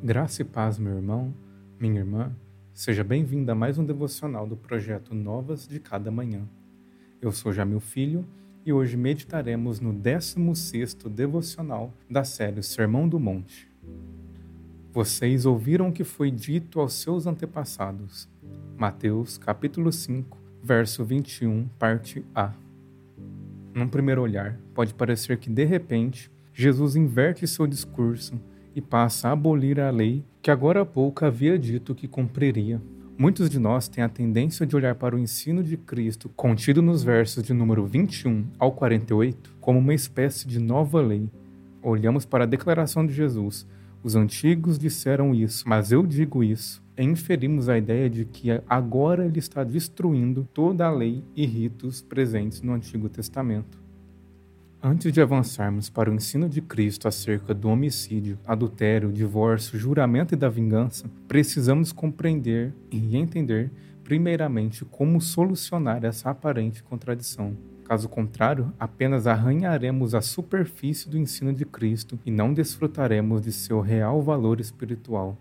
Graça e paz, meu irmão, minha irmã. Seja bem-vindo a mais um devocional do projeto Novas de Cada Manhã. Eu sou Jamil Filho e hoje meditaremos no 16º devocional da série Sermão do Monte. Vocês ouviram o que foi dito aos seus antepassados. Mateus, capítulo 5, verso 21, parte A. Num primeiro olhar, pode parecer que de repente Jesus inverte seu discurso e passa a abolir a lei que agora há pouco havia dito que cumpriria. Muitos de nós têm a tendência de olhar para o ensino de Cristo contido nos versos de número 21 ao 48 como uma espécie de nova lei. Olhamos para a declaração de Jesus: os antigos disseram isso, mas eu digo isso. E inferimos a ideia de que agora ele está destruindo toda a lei e ritos presentes no Antigo Testamento. Antes de avançarmos para o ensino de Cristo acerca do homicídio, adultério, divórcio, juramento e da vingança, precisamos compreender e entender, primeiramente, como solucionar essa aparente contradição. Caso contrário, apenas arranharemos a superfície do ensino de Cristo e não desfrutaremos de seu real valor espiritual.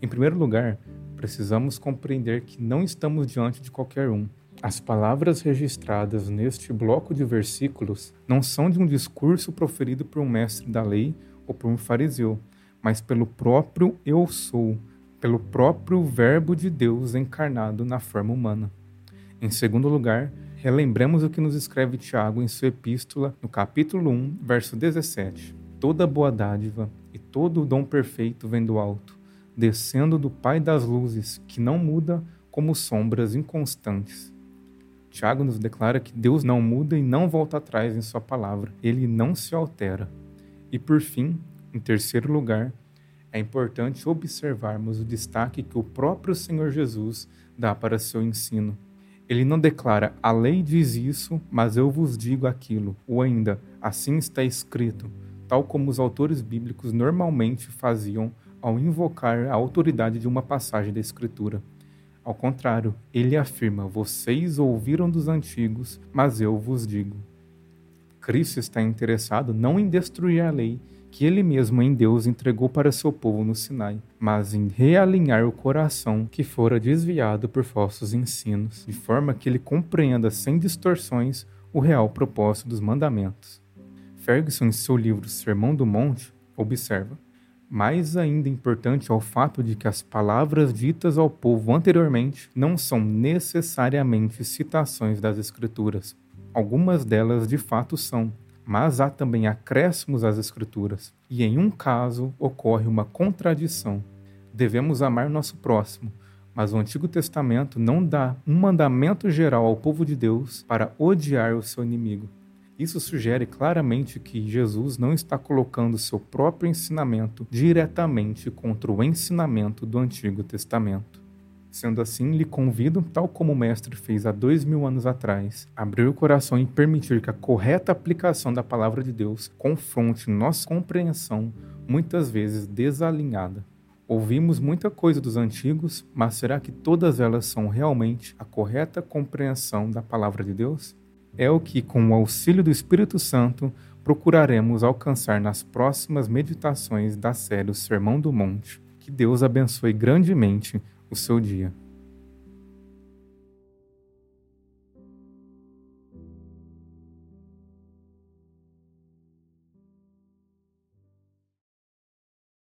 Em primeiro lugar, precisamos compreender que não estamos diante de qualquer um, as palavras registradas neste bloco de versículos não são de um discurso proferido por um mestre da lei ou por um fariseu, mas pelo próprio Eu Sou, pelo próprio Verbo de Deus encarnado na forma humana. Em segundo lugar, relembremos o que nos escreve Tiago em sua epístola, no capítulo 1, verso 17. Toda boa dádiva e todo o dom perfeito vem do alto, descendo do Pai das luzes, que não muda como sombras inconstantes Tiago nos declara que Deus não muda e não volta atrás em Sua palavra, ele não se altera. E por fim, em terceiro lugar, é importante observarmos o destaque que o próprio Senhor Jesus dá para seu ensino. Ele não declara, a lei diz isso, mas eu vos digo aquilo, ou ainda, assim está escrito, tal como os autores bíblicos normalmente faziam ao invocar a autoridade de uma passagem da Escritura. Ao contrário, ele afirma: Vocês ouviram dos antigos, mas eu vos digo. Cristo está interessado não em destruir a lei que ele mesmo em Deus entregou para seu povo no Sinai, mas em realinhar o coração que fora desviado por falsos ensinos, de forma que ele compreenda sem distorções o real propósito dos mandamentos. Ferguson, em seu livro Sermão do Monte, observa: mais ainda importante é o fato de que as palavras ditas ao povo anteriormente não são necessariamente citações das Escrituras. Algumas delas de fato são, mas há também acréscimos às Escrituras, e em um caso ocorre uma contradição. Devemos amar nosso próximo, mas o Antigo Testamento não dá um mandamento geral ao povo de Deus para odiar o seu inimigo. Isso sugere claramente que Jesus não está colocando seu próprio ensinamento diretamente contra o ensinamento do Antigo Testamento. Sendo assim, lhe convido, tal como o Mestre fez há dois mil anos atrás, abrir o coração e permitir que a correta aplicação da palavra de Deus confronte nossa compreensão, muitas vezes desalinhada. Ouvimos muita coisa dos antigos, mas será que todas elas são realmente a correta compreensão da palavra de Deus? É o que, com o auxílio do Espírito Santo, procuraremos alcançar nas próximas meditações da série o Sermão do Monte. Que Deus abençoe grandemente o seu dia.